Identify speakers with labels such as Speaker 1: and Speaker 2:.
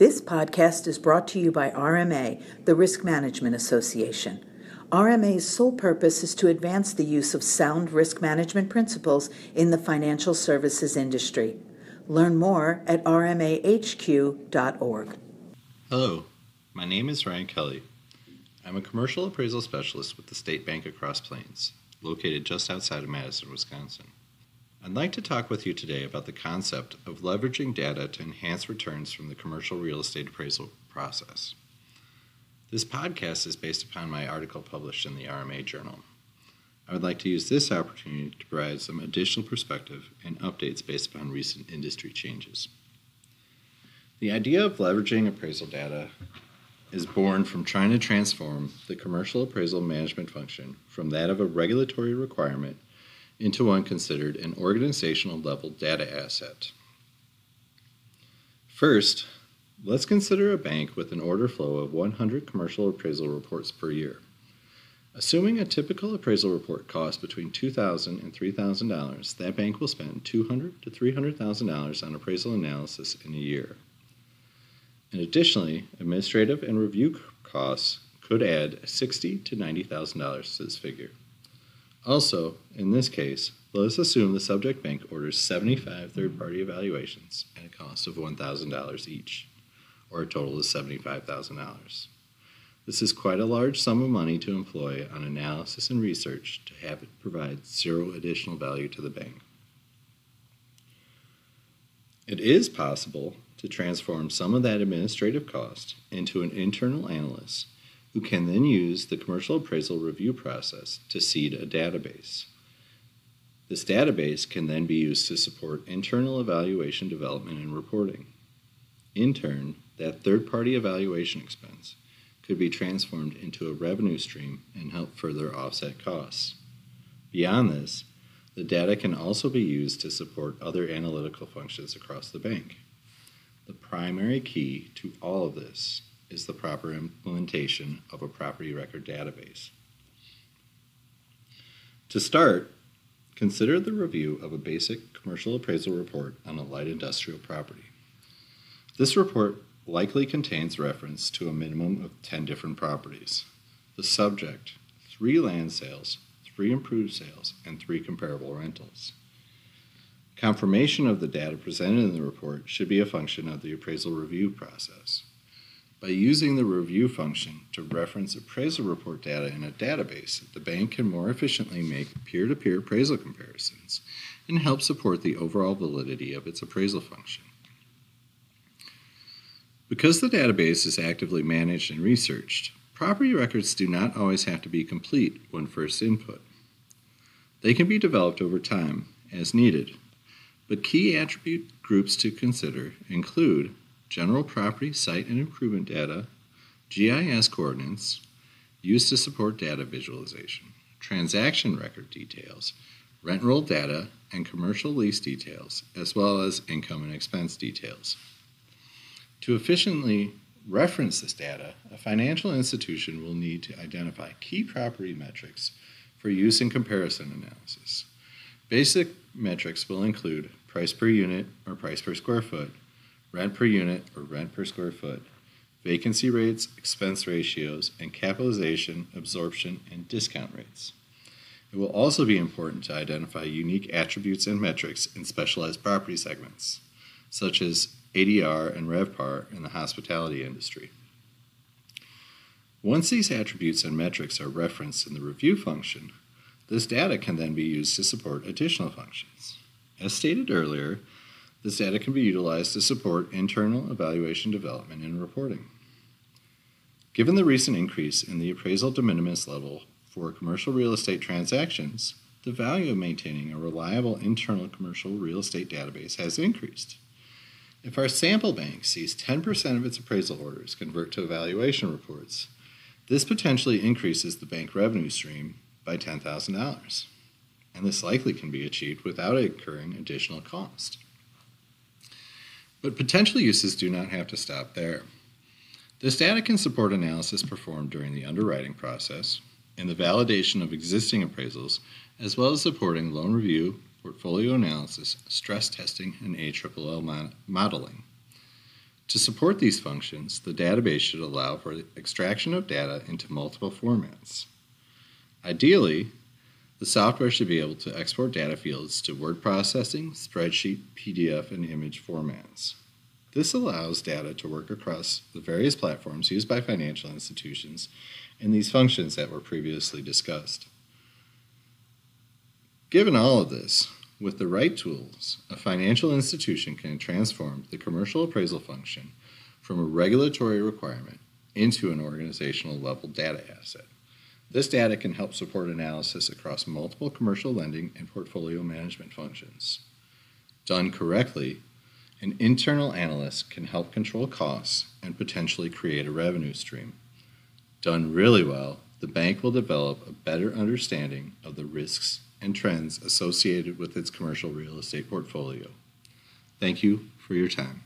Speaker 1: This podcast is brought to you by RMA, the Risk Management Association. RMA's sole purpose is to advance the use of sound risk management principles in the financial services industry. Learn more at rmahq.org.
Speaker 2: Hello, my name is Ryan Kelley. I'm a commercial appraisal specialist with the State Bank of Cross Plains, located just outside of Madison, Wisconsin. I'd like to talk with you today about the concept of leveraging data to enhance returns from the commercial real estate appraisal process. This podcast is based upon my article published in the RMA Journal. I would like to use this opportunity to provide some additional perspective and updates based upon recent industry changes. The idea of leveraging appraisal data is born from trying to transform the commercial appraisal management function from that of a regulatory requirement into one considered an organizational level data asset. First, let's consider a bank with an order flow of 100 commercial appraisal reports per year. Assuming a typical appraisal report costs between $2,000 and $3,000, that bank will spend $200 to $300,000 on appraisal analysis in a year. And additionally, administrative and review costs could add $60 to $90,000 to this figure. Also, in this case, let us assume the subject bank orders 75 third party evaluations at a cost of $1,000 each, or a total of $75,000. This is quite a large sum of money to employ on analysis and research to have it provide zero additional value to the bank. It is possible to transform some of that administrative cost into an internal analyst who can then use the commercial appraisal review process to seed a database. This database can then be used to support internal evaluation development and reporting. In turn, that third party evaluation expense could be transformed into a revenue stream and help further offset costs. Beyond this, the data can also be used to support other analytical functions across the bank. The primary key to all of this is the proper implementation of a property record database. To start, consider the review of a basic commercial appraisal report on a light industrial property. This report likely contains reference to a minimum of 10 different properties. The subject, three land sales, three improved sales, and three comparable rentals. Confirmation of the data presented in the report should be a function of the appraisal review process. By using the review function to reference appraisal report data in a database, the bank can more efficiently make peer to peer appraisal comparisons and help support the overall validity of its appraisal function. Because the database is actively managed and researched, property records do not always have to be complete when first input. They can be developed over time as needed, but key attribute groups to consider include general property site and improvement data, GIS coordinates, used to support data visualization, transaction record details, rent roll data, and commercial lease details, as well as income and expense details. To efficiently reference this data, a financial institution will need to identify key property metrics for use in comparison analysis. Basic metrics will include price per unit or price per square foot, rent per unit or rent per square foot, vacancy rates, expense ratios, and capitalization, absorption, and discount rates. It will also be important to identify unique attributes and metrics in specialized property segments, such as ADR and RevPAR in the hospitality industry. Once these attributes and metrics are referenced in the review function, this data can then be used to support additional functions. As stated earlier, this data can be utilized to support internal evaluation development and reporting. Given the recent increase in the appraisal de minimis level for commercial real estate transactions, the value of maintaining a reliable internal commercial real estate database has increased. If our sample bank sees 10% of its appraisal orders convert to evaluation reports, this potentially increases the bank revenue stream by $10,000, and this likely can be achieved without incurring additional cost. But potential uses do not have to stop there. This data can support analysis performed during the underwriting process and the validation of existing appraisals, as well as supporting loan review, portfolio analysis, stress testing, and ALLL modeling. To support these functions, the database should allow for extraction of data into multiple formats. Ideally, the software should be able to export data fields to word processing, spreadsheet, PDF, and image formats. This allows data to work across the various platforms used by financial institutions and these functions that were previously discussed. Given all of this, with the right tools, a financial institution can transform the commercial appraisal function from a regulatory requirement into an organizational level data asset. This data can help support analysis across multiple commercial lending and portfolio management functions. Done correctly, an internal analyst can help control costs and potentially create a revenue stream. Done really well, the bank will develop a better understanding of the risks and trends associated with its commercial real estate portfolio. Thank you for your time.